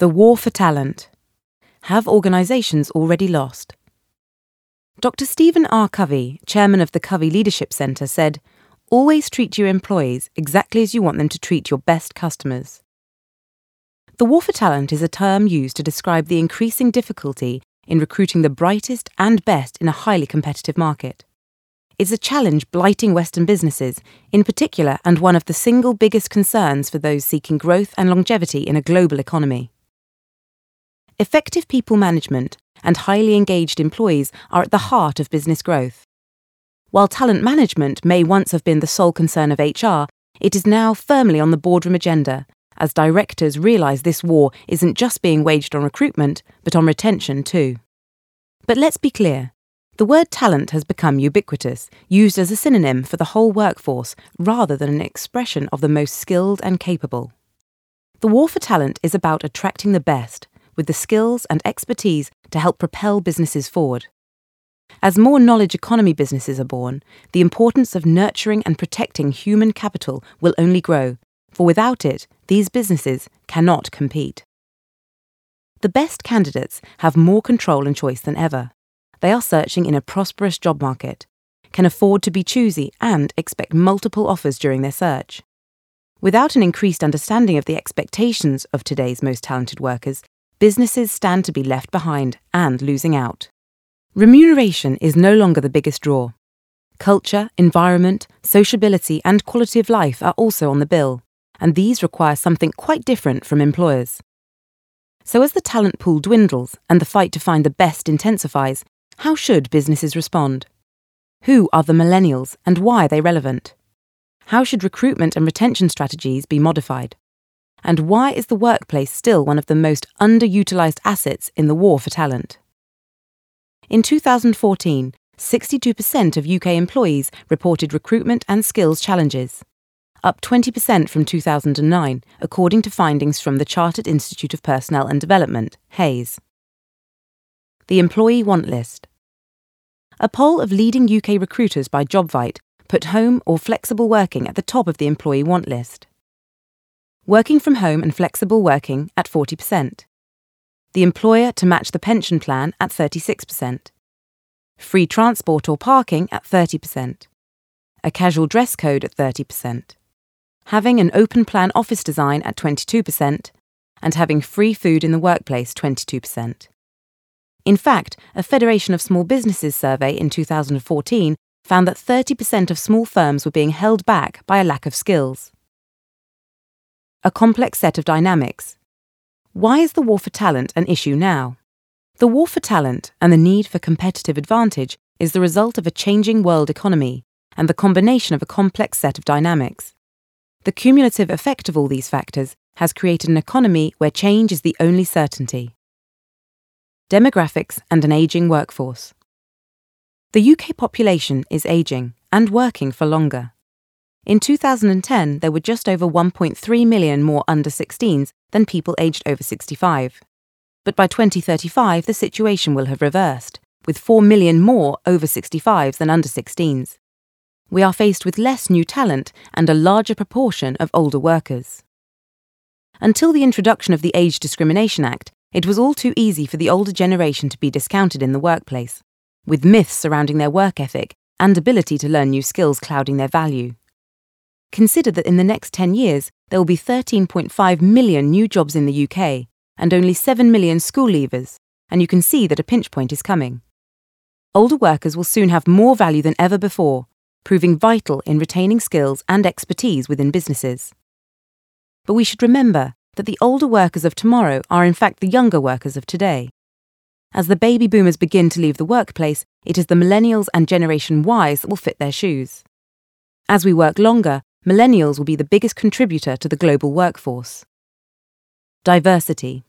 The War for Talent. Have organisations already lost? Dr. Stephen R. Covey, chairman of the Covey Leadership Centre, said, Always treat your employees exactly as you want them to treat your best customers. The war for talent is a term used to describe the increasing difficulty in recruiting the brightest and best in a highly competitive market. It's a challenge blighting Western businesses, in particular, and one of the single biggest concerns for those seeking growth and longevity in a global economy. Effective people management and highly engaged employees are at the heart of business growth. While talent management may once have been the sole concern of HR, it is now firmly on the boardroom agenda as directors realise this war isn't just being waged on recruitment, but on retention too. But let's be clear the word talent has become ubiquitous, used as a synonym for the whole workforce rather than an expression of the most skilled and capable. The war for talent is about attracting the best, with the skills and expertise to help propel businesses forward. As more knowledge economy businesses are born, the importance of nurturing and protecting human capital will only grow, for without it, these businesses cannot compete. The best candidates have more control and choice than ever. They are searching in a prosperous job market, can afford to be choosy, and expect multiple offers during their search. Without an increased understanding of the expectations of today's most talented workers, businesses stand to be left behind and losing out. Remuneration is no longer the biggest draw. Culture, environment, sociability, and quality of life are also on the bill, and these require something quite different from employers. So, as the talent pool dwindles and the fight to find the best intensifies, how should businesses respond? Who are the millennials and why are they relevant? How should recruitment and retention strategies be modified? And why is the workplace still one of the most underutilised assets in the war for talent? In 2014, 62% of UK employees reported recruitment and skills challenges, up 20% from 2009, according to findings from the Chartered Institute of Personnel and Development, Hays. The Employee Want List. A poll of leading UK recruiters by JobVite put home or flexible working at the top of the Employee Want List working from home and flexible working at 40%, the employer to match the pension plan at 36%, free transport or parking at 30%, a casual dress code at 30%, having an open plan office design at 22%, and having free food in the workplace 22%. In fact, a Federation of Small Businesses survey in 2014 found that 30% of small firms were being held back by a lack of skills a complex set of dynamics. Why is the war for talent an issue now? The war for talent and the need for competitive advantage is the result of a changing world economy and the combination of a complex set of dynamics. The cumulative effect of all these factors has created an economy where change is the only certainty. Demographics and an ageing workforce. The UK population is ageing and working for longer. In 2010, there were just over 1.3 million more under 16s than people aged over 65. But by 2035, the situation will have reversed, with 4 million more over 65s than under 16s. We are faced with less new talent and a larger proportion of older workers. Until the introduction of the Age Discrimination Act, it was all too easy for the older generation to be discounted in the workplace, with myths surrounding their work ethic and ability to learn new skills clouding their value. Consider that in the next 10 years, there will be 13.5 million new jobs in the UK and only 7 million school leavers, and you can see that a pinch point is coming. Older workers will soon have more value than ever before, proving vital in retaining skills and expertise within businesses. But we should remember that the older workers of tomorrow are in fact the younger workers of today. As the baby boomers begin to leave the workplace, it is the millennials and Generation Ys that will fit their shoes. As we work longer, millennials will be the biggest contributor to the global workforce. Diversity.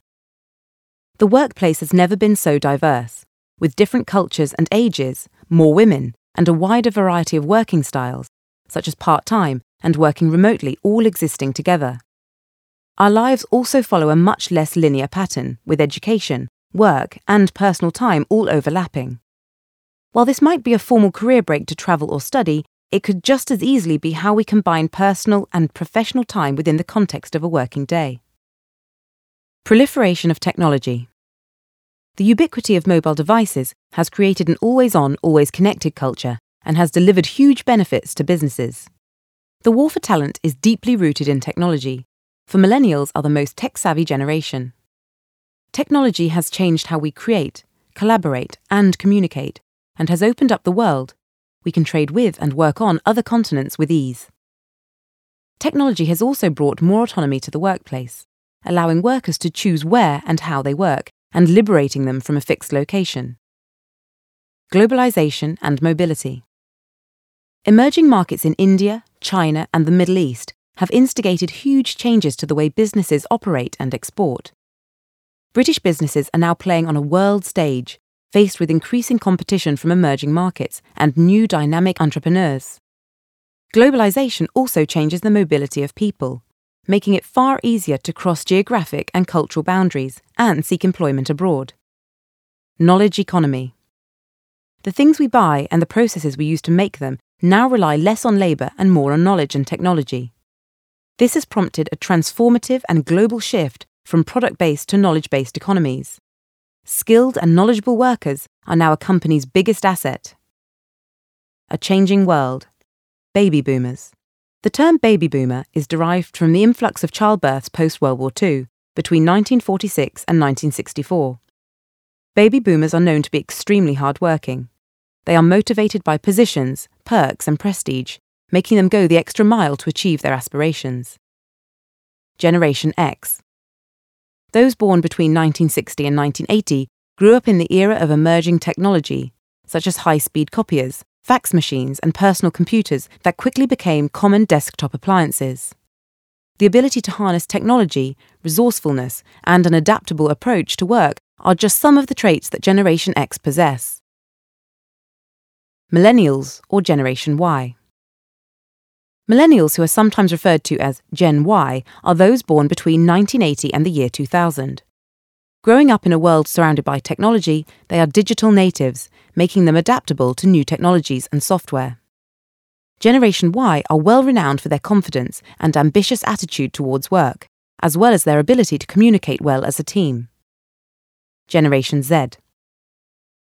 The workplace has never been so diverse, with different cultures and ages, more women, and a wider variety of working styles, such as part time and working remotely, all existing together. Our lives also follow a much less linear pattern, with education, work, and personal time all overlapping. While this might be a formal career break to travel or study, it could just as easily be how we combine personal and professional time within the context of a working day. Proliferation of technology. The ubiquity of mobile devices has created an always on, always connected culture and has delivered huge benefits to businesses. The war for talent is deeply rooted in technology, for millennials are the most tech savvy generation. Technology has changed how we create, collaborate, and communicate, and has opened up the world. We can trade with and work on other continents with ease. Technology has also brought more autonomy to the workplace, allowing workers to choose where and how they work and liberating them from a fixed location. Globalization and mobility. Emerging markets in India, China, and the Middle East have instigated huge changes to the way businesses operate and export. British businesses are now playing on a world stage, faced with increasing competition from emerging markets and new dynamic entrepreneurs. Globalization also changes the mobility of people, making it far easier to cross geographic and cultural boundaries and seek employment abroad. Knowledge economy. The things we buy and the processes we use to make them now rely less on labour and more on knowledge and technology. This has prompted a transformative and global shift from product based to knowledge based economies. Skilled and knowledgeable workers are now a company's biggest asset. A changing world. Baby boomers. The term baby boomer is derived from the influx of childbirths post World War II, between 1946 and 1964. Baby boomers are known to be extremely hardworking. They are motivated by positions, perks, and prestige, making them go the extra mile to achieve their aspirations. Generation X. Those born between 1960 and 1980 grew up in the era of emerging technology, such as high speed copiers, fax machines, and personal computers that quickly became common desktop appliances. The ability to harness technology, resourcefulness, and an adaptable approach to work are just some of the traits that Generation X possess. Millennials or Generation Y. Millennials, who are sometimes referred to as Gen Y, are those born between 1980 and the year 2000. Growing up in a world surrounded by technology, they are digital natives, making them adaptable to new technologies and software. Generation Y are well renowned for their confidence and ambitious attitude towards work, as well as their ability to communicate well as a team. Generation Z.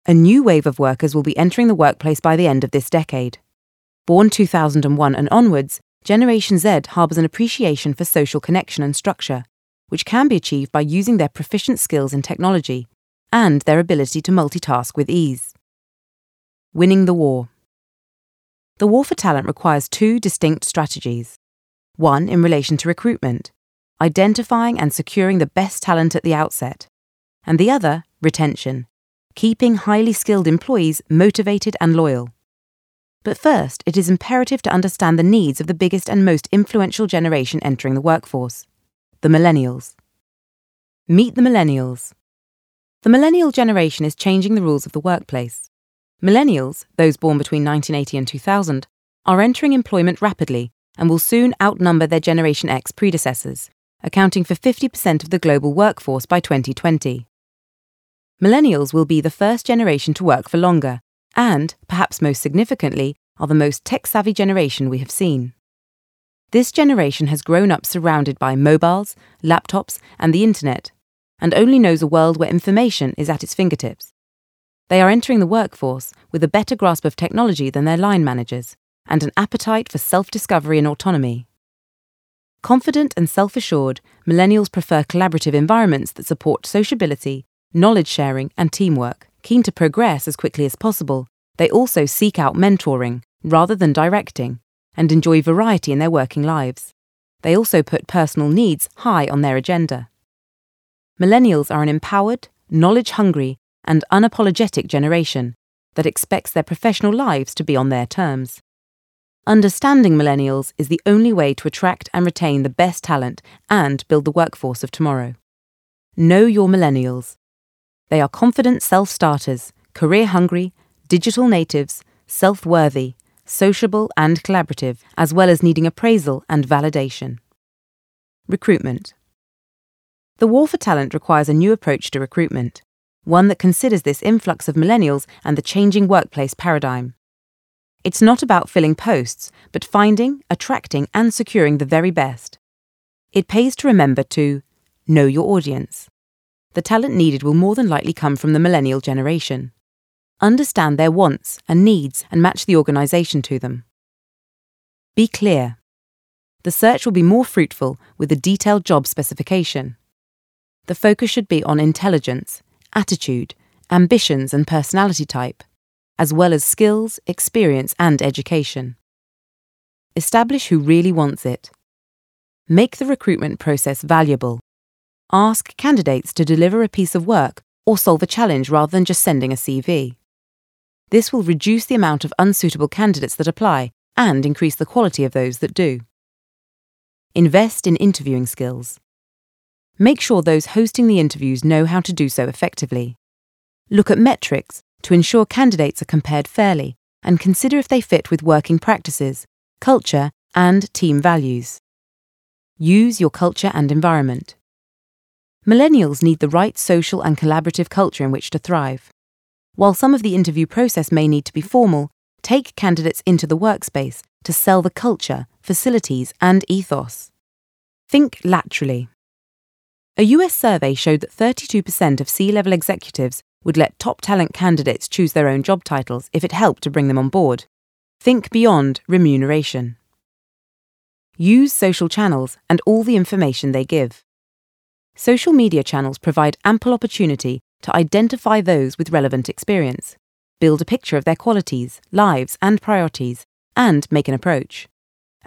A new wave of workers will be entering the workplace by the end of this decade. Born 2001 and onwards, Generation Z harbours an appreciation for social connection and structure, which can be achieved by using their proficient skills in technology and their ability to multitask with ease. Winning the war. The war for talent requires two distinct strategies. One in relation to recruitment, identifying and securing the best talent at the outset, and the other, retention, keeping highly skilled employees motivated and loyal. But first, it is imperative to understand the needs of the biggest and most influential generation entering the workforce the millennials. Meet the millennials. The millennial generation is changing the rules of the workplace. Millennials, those born between 1980 and 2000, are entering employment rapidly and will soon outnumber their Generation X predecessors, accounting for 50% of the global workforce by 2020. Millennials will be the first generation to work for longer, and, perhaps most significantly, are the most tech savvy generation we have seen. This generation has grown up surrounded by mobiles, laptops, and the internet, and only knows a world where information is at its fingertips. They are entering the workforce with a better grasp of technology than their line managers, and an appetite for self discovery and autonomy. Confident and self assured, millennials prefer collaborative environments that support sociability, knowledge sharing, and teamwork. Keen to progress as quickly as possible, they also seek out mentoring rather than directing and enjoy variety in their working lives. They also put personal needs high on their agenda. Millennials are an empowered, knowledge hungry, and unapologetic generation that expects their professional lives to be on their terms. Understanding millennials is the only way to attract and retain the best talent and build the workforce of tomorrow. Know your millennials they are confident self starters, career hungry, digital natives, self worthy, sociable, and collaborative, as well as needing appraisal and validation. Recruitment. The war for talent requires a new approach to recruitment, one that considers this influx of millennials and the changing workplace paradigm. It's not about filling posts, but finding, attracting, and securing the very best. It pays to remember to know your audience. The talent needed will more than likely come from the millennial generation. Understand their wants and needs and match the organisation to them. Be clear. The search will be more fruitful with a detailed job specification. The focus should be on intelligence, attitude, ambitions, and personality type, as well as skills, experience, and education. Establish who really wants it. Make the recruitment process valuable. Ask candidates to deliver a piece of work or solve a challenge rather than just sending a CV. This will reduce the amount of unsuitable candidates that apply and increase the quality of those that do. Invest in interviewing skills. Make sure those hosting the interviews know how to do so effectively. Look at metrics to ensure candidates are compared fairly and consider if they fit with working practices, culture, and team values. Use your culture and environment. Millennials need the right social and collaborative culture in which to thrive. While some of the interview process may need to be formal, take candidates into the workspace to sell the culture, facilities, and ethos. Think laterally. A US survey showed that 32% of C level executives would let top talent candidates choose their own job titles if it helped to bring them on board. Think beyond remuneration. Use social channels and all the information they give. Social media channels provide ample opportunity to identify those with relevant experience, build a picture of their qualities, lives, and priorities, and make an approach.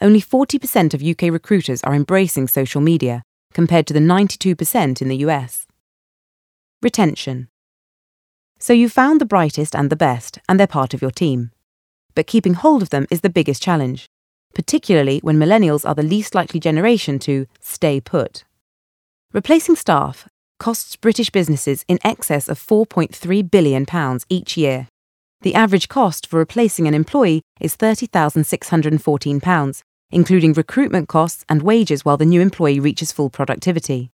Only 40% of UK recruiters are embracing social media, compared to the 92% in the US. Retention. So you found the brightest and the best, and they're part of your team. But keeping hold of them is the biggest challenge, particularly when millennials are the least likely generation to stay put. Replacing staff costs British businesses in excess of £4.3 billion each year. The average cost for replacing an employee is £30,614, including recruitment costs and wages while the new employee reaches full productivity.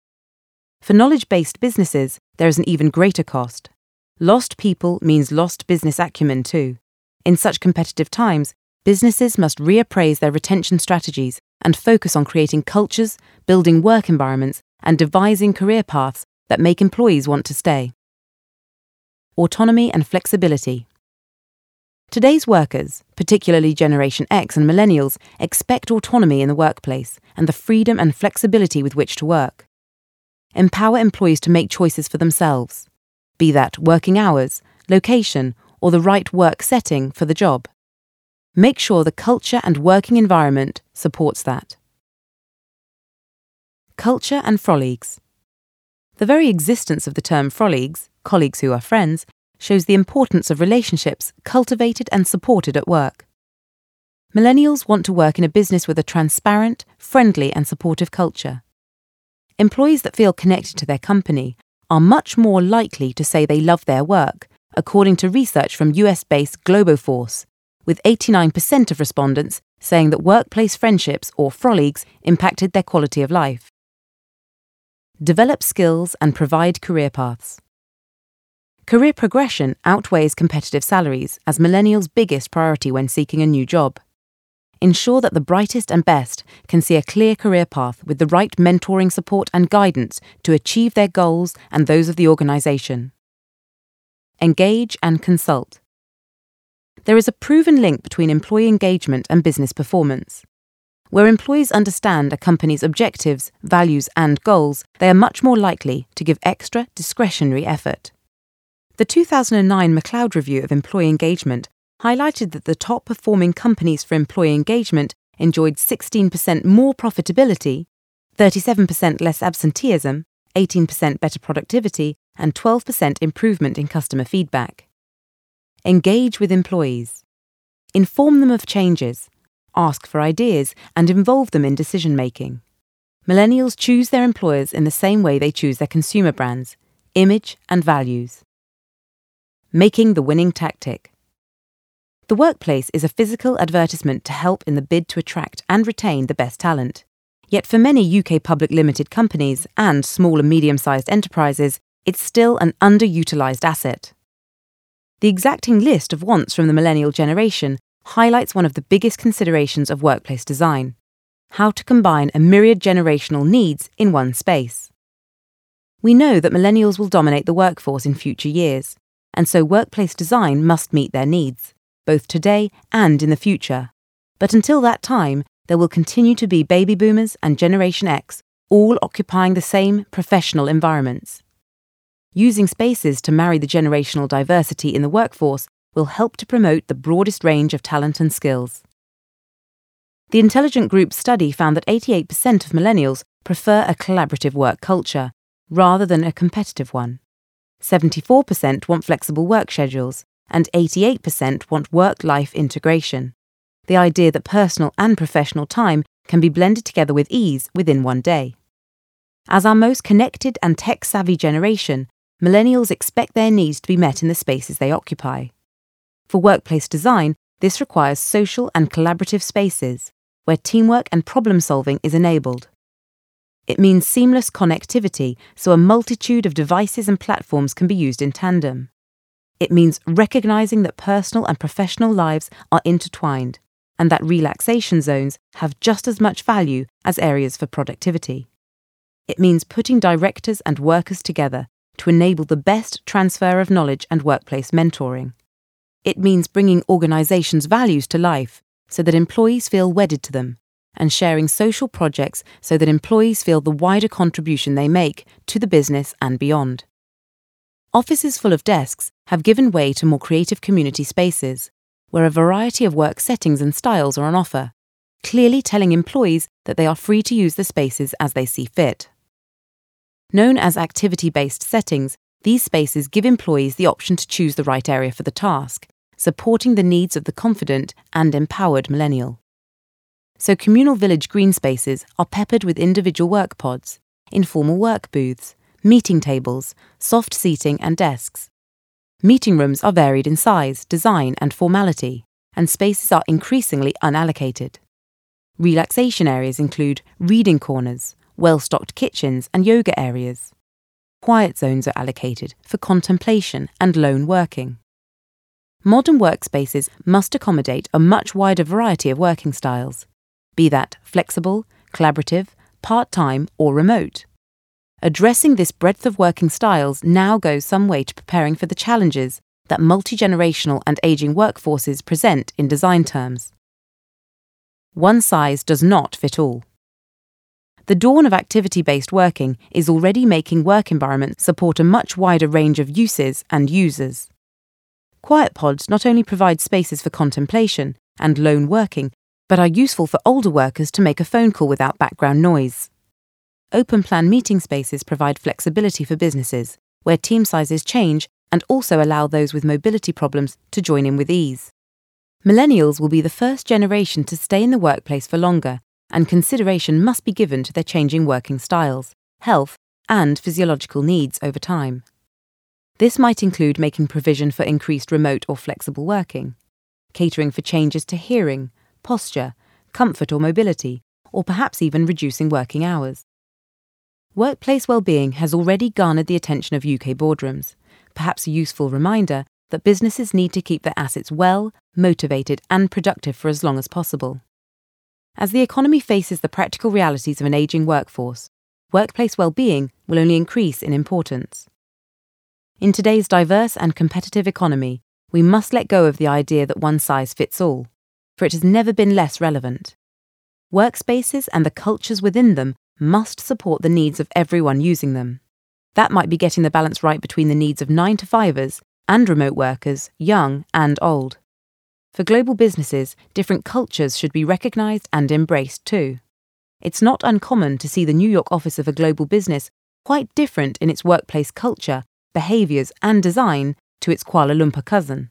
For knowledge based businesses, there is an even greater cost. Lost people means lost business acumen too. In such competitive times, businesses must reappraise their retention strategies and focus on creating cultures, building work environments, and devising career paths that make employees want to stay. Autonomy and flexibility. Today's workers, particularly Generation X and Millennials, expect autonomy in the workplace and the freedom and flexibility with which to work. Empower employees to make choices for themselves, be that working hours, location, or the right work setting for the job. Make sure the culture and working environment supports that. Culture and Froleagues. The very existence of the term Froleagues, colleagues who are friends, shows the importance of relationships cultivated and supported at work. Millennials want to work in a business with a transparent, friendly, and supportive culture. Employees that feel connected to their company are much more likely to say they love their work, according to research from US based Globoforce, with 89% of respondents saying that workplace friendships or Froleagues impacted their quality of life. Develop skills and provide career paths. Career progression outweighs competitive salaries as millennials' biggest priority when seeking a new job. Ensure that the brightest and best can see a clear career path with the right mentoring support and guidance to achieve their goals and those of the organisation. Engage and consult. There is a proven link between employee engagement and business performance. Where employees understand a company's objectives, values, and goals, they are much more likely to give extra discretionary effort. The 2009 MacLeod Review of Employee Engagement highlighted that the top performing companies for employee engagement enjoyed 16% more profitability, 37% less absenteeism, 18% better productivity, and 12% improvement in customer feedback. Engage with employees. Inform them of changes, ask for ideas, and involve them in decision making. Millennials choose their employers in the same way they choose their consumer brands image and values. Making the winning tactic. The workplace is a physical advertisement to help in the bid to attract and retain the best talent. Yet for many UK public limited companies and small and medium sized enterprises, it's still an underutilised asset. The exacting list of wants from the millennial generation highlights one of the biggest considerations of workplace design how to combine a myriad generational needs in one space. We know that millennials will dominate the workforce in future years, and so workplace design must meet their needs, both today and in the future. But until that time, there will continue to be baby boomers and Generation X, all occupying the same professional environments. Using spaces to marry the generational diversity in the workforce will help to promote the broadest range of talent and skills. The Intelligence Group study found that 88% of millennials prefer a collaborative work culture rather than a competitive one. 74% want flexible work schedules, and 88% want work life integration. The idea that personal and professional time can be blended together with ease within one day. As our most connected and tech savvy generation, millennials expect their needs to be met in the spaces they occupy. For workplace design, this requires social and collaborative spaces where teamwork and problem solving is enabled. It means seamless connectivity so a multitude of devices and platforms can be used in tandem. It means recognizing that personal and professional lives are intertwined and that relaxation zones have just as much value as areas for productivity. It means putting directors and workers together to enable the best transfer of knowledge and workplace mentoring. It means bringing organizations' values to life so that employees feel wedded to them, and sharing social projects so that employees feel the wider contribution they make to the business and beyond. Offices full of desks have given way to more creative community spaces, where a variety of work settings and styles are on offer, clearly telling employees that they are free to use the spaces as they see fit. Known as activity based settings, these spaces give employees the option to choose the right area for the task, supporting the needs of the confident and empowered millennial. So, communal village green spaces are peppered with individual work pods, informal work booths, meeting tables, soft seating, and desks. Meeting rooms are varied in size, design, and formality, and spaces are increasingly unallocated. Relaxation areas include reading corners, well stocked kitchens, and yoga areas. Quiet zones are allocated for contemplation and lone working. Modern workspaces must accommodate a much wider variety of working styles, be that flexible, collaborative, part time, or remote. Addressing this breadth of working styles now goes some way to preparing for the challenges that multi generational and ageing workforces present in design terms. One size does not fit all. The dawn of activity based working is already making work environments support a much wider range of uses and users. Quiet pods not only provide spaces for contemplation and lone working, but are useful for older workers to make a phone call without background noise. Open plan meeting spaces provide flexibility for businesses, where team sizes change and also allow those with mobility problems to join in with ease. Millennials will be the first generation to stay in the workplace for longer, and consideration must be given to their changing working styles, health, and physiological needs over time. This might include making provision for increased remote or flexible working, catering for changes to hearing, posture, comfort or mobility, or perhaps even reducing working hours. Workplace well-being has already garnered the attention of UK boardrooms, perhaps a useful reminder that businesses need to keep their assets well, motivated, and productive for as long as possible. As the economy faces the practical realities of an ageing workforce, workplace well-being will only increase in importance. In today's diverse and competitive economy, we must let go of the idea that one size fits all, for it has never been less relevant. Workspaces and the cultures within them must support the needs of everyone using them. That might be getting the balance right between the needs of 9 to 5ers and remote workers, young and old. For global businesses, different cultures should be recognised and embraced too. It's not uncommon to see the New York office of a global business quite different in its workplace culture behaviours, and design to its Kuala Lumpur cousin.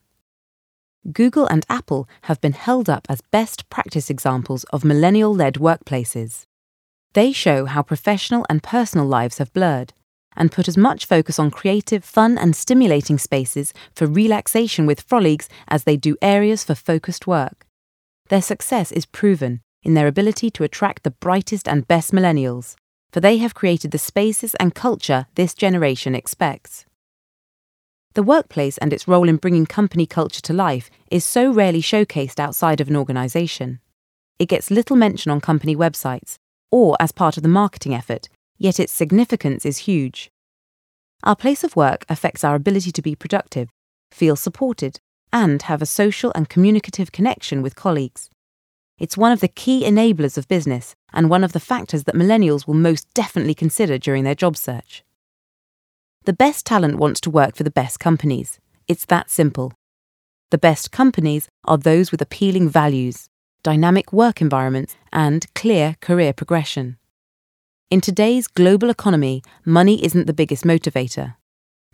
Google and Apple have been held up as best practice examples of millennial led workplaces. They show how professional and personal lives have blurred and put as much focus on creative, fun, and stimulating spaces for relaxation with frolics as they do areas for focused work. Their success is proven in their ability to attract the brightest and best millennials, for they have created the spaces and culture this generation expects. The workplace and its role in bringing company culture to life is so rarely showcased outside of an organisation. It gets little mention on company websites or as part of the marketing effort, yet its significance is huge. Our place of work affects our ability to be productive, feel supported, and have a social and communicative connection with colleagues. It's one of the key enablers of business and one of the factors that millennials will most definitely consider during their job search. The best talent wants to work for the best companies. It's that simple. The best companies are those with appealing values, dynamic work environments, and clear career progression. In today's global economy, money isn't the biggest motivator.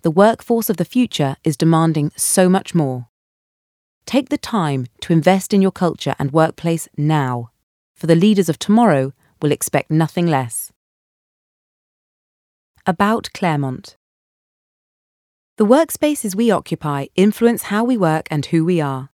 The workforce of the future is demanding so much more. Take the time to invest in your culture and workplace now, for the leaders of tomorrow will expect nothing less. About Claremont. The workspaces we occupy influence how we work and who we are.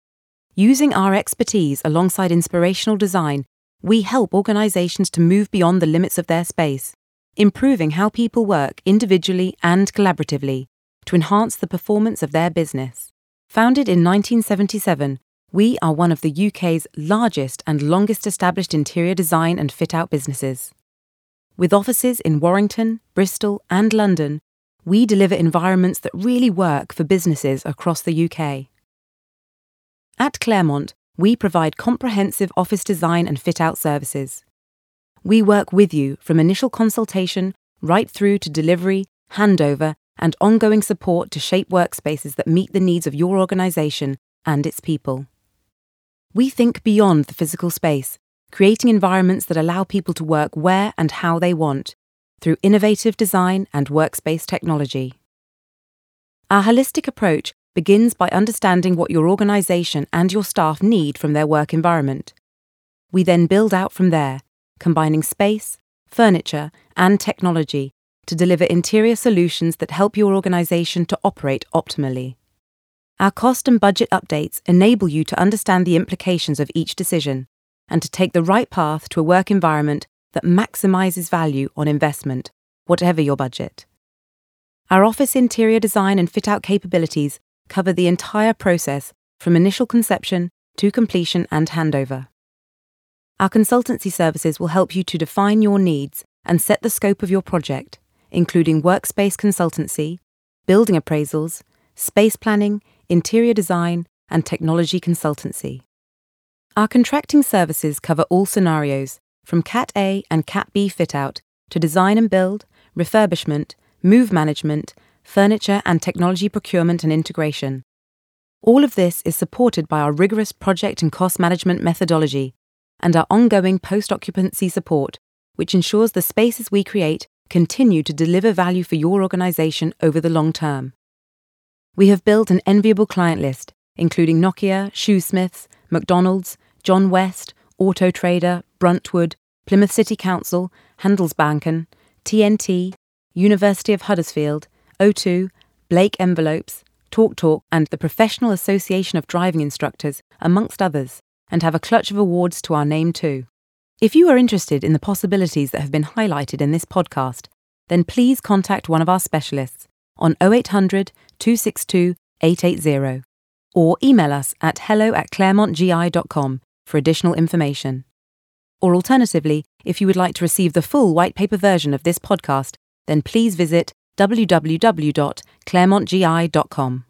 Using our expertise alongside inspirational design, we help organisations to move beyond the limits of their space, improving how people work individually and collaboratively to enhance the performance of their business. Founded in 1977, we are one of the UK's largest and longest established interior design and fit out businesses. With offices in Warrington, Bristol, and London, we deliver environments that really work for businesses across the UK. At Claremont, we provide comprehensive office design and fit out services. We work with you from initial consultation right through to delivery, handover, and ongoing support to shape workspaces that meet the needs of your organisation and its people. We think beyond the physical space, creating environments that allow people to work where and how they want, through innovative design and workspace technology. Our holistic approach begins by understanding what your organisation and your staff need from their work environment. We then build out from there, combining space, furniture, and technology to deliver interior solutions that help your organisation to operate optimally. Our cost and budget updates enable you to understand the implications of each decision and to take the right path to a work environment that maximizes value on investment, whatever your budget. Our office interior design and fit out capabilities cover the entire process from initial conception to completion and handover. Our consultancy services will help you to define your needs and set the scope of your project, including workspace consultancy, building appraisals, space planning, interior design, and technology consultancy. Our contracting services cover all scenarios from Cat A and Cat B fit out to design and build, refurbishment, move management, furniture and technology procurement and integration. All of this is supported by our rigorous project and cost management methodology and our ongoing post occupancy support, which ensures the spaces we create continue to deliver value for your organisation over the long term. We have built an enviable client list, including Nokia, Shoosmiths, McDonald's, John West, Auto Trader, Bruntwood, Plymouth City Council, Handelsbanken, TNT, University of Huddersfield, O2, Blake Envelopes, TalkTalk, and the Professional Association of Driving Instructors, amongst others, and have a clutch of awards to our name too. If you are interested in the possibilities that have been highlighted in this podcast, then please contact one of our specialists on 0800 262 880 or email us at hello at claremontgi.com for additional information. Or alternatively, if you would like to receive the full white paper version of this podcast, then please visit www.claremontgi.com.